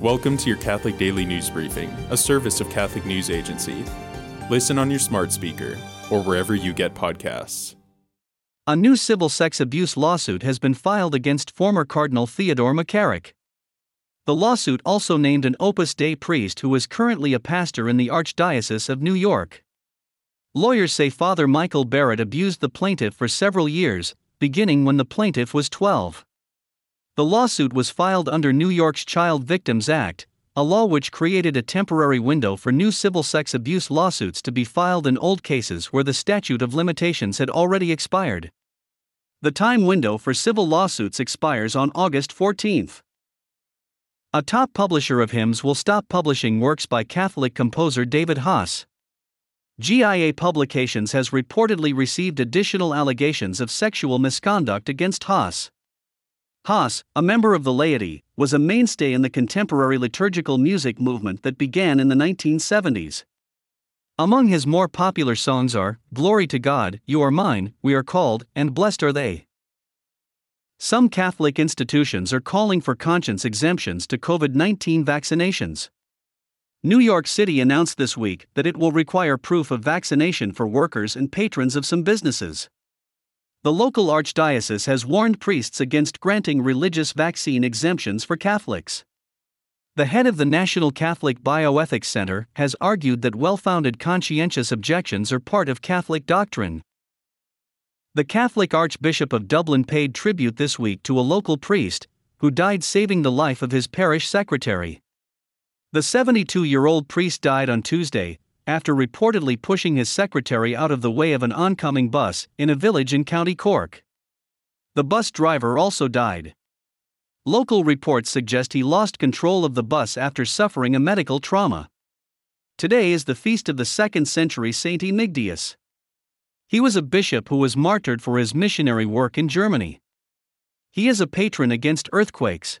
Welcome to your Catholic Daily News Briefing, a service of Catholic News Agency. Listen on your smart speaker or wherever you get podcasts. A new civil sex abuse lawsuit has been filed against former Cardinal Theodore McCarrick. The lawsuit also named an Opus Dei priest who is currently a pastor in the Archdiocese of New York. Lawyers say Father Michael Barrett abused the plaintiff for several years, beginning when the plaintiff was 12. The lawsuit was filed under New York's Child Victims Act, a law which created a temporary window for new civil sex abuse lawsuits to be filed in old cases where the statute of limitations had already expired. The time window for civil lawsuits expires on August 14. A top publisher of hymns will stop publishing works by Catholic composer David Haas. GIA Publications has reportedly received additional allegations of sexual misconduct against Haas. Haas, a member of the laity, was a mainstay in the contemporary liturgical music movement that began in the 1970s. Among his more popular songs are Glory to God, You Are Mine, We Are Called, and Blessed Are They. Some Catholic institutions are calling for conscience exemptions to COVID 19 vaccinations. New York City announced this week that it will require proof of vaccination for workers and patrons of some businesses. The local archdiocese has warned priests against granting religious vaccine exemptions for Catholics. The head of the National Catholic Bioethics Center has argued that well founded conscientious objections are part of Catholic doctrine. The Catholic Archbishop of Dublin paid tribute this week to a local priest who died saving the life of his parish secretary. The 72 year old priest died on Tuesday, after reportedly pushing his secretary out of the way of an oncoming bus in a village in County Cork. The bus driver also died. Local reports suggest he lost control of the bus after suffering a medical trauma. Today is the feast of the 2nd century Saint Emygdius. He was a bishop who was martyred for his missionary work in Germany. He is a patron against earthquakes.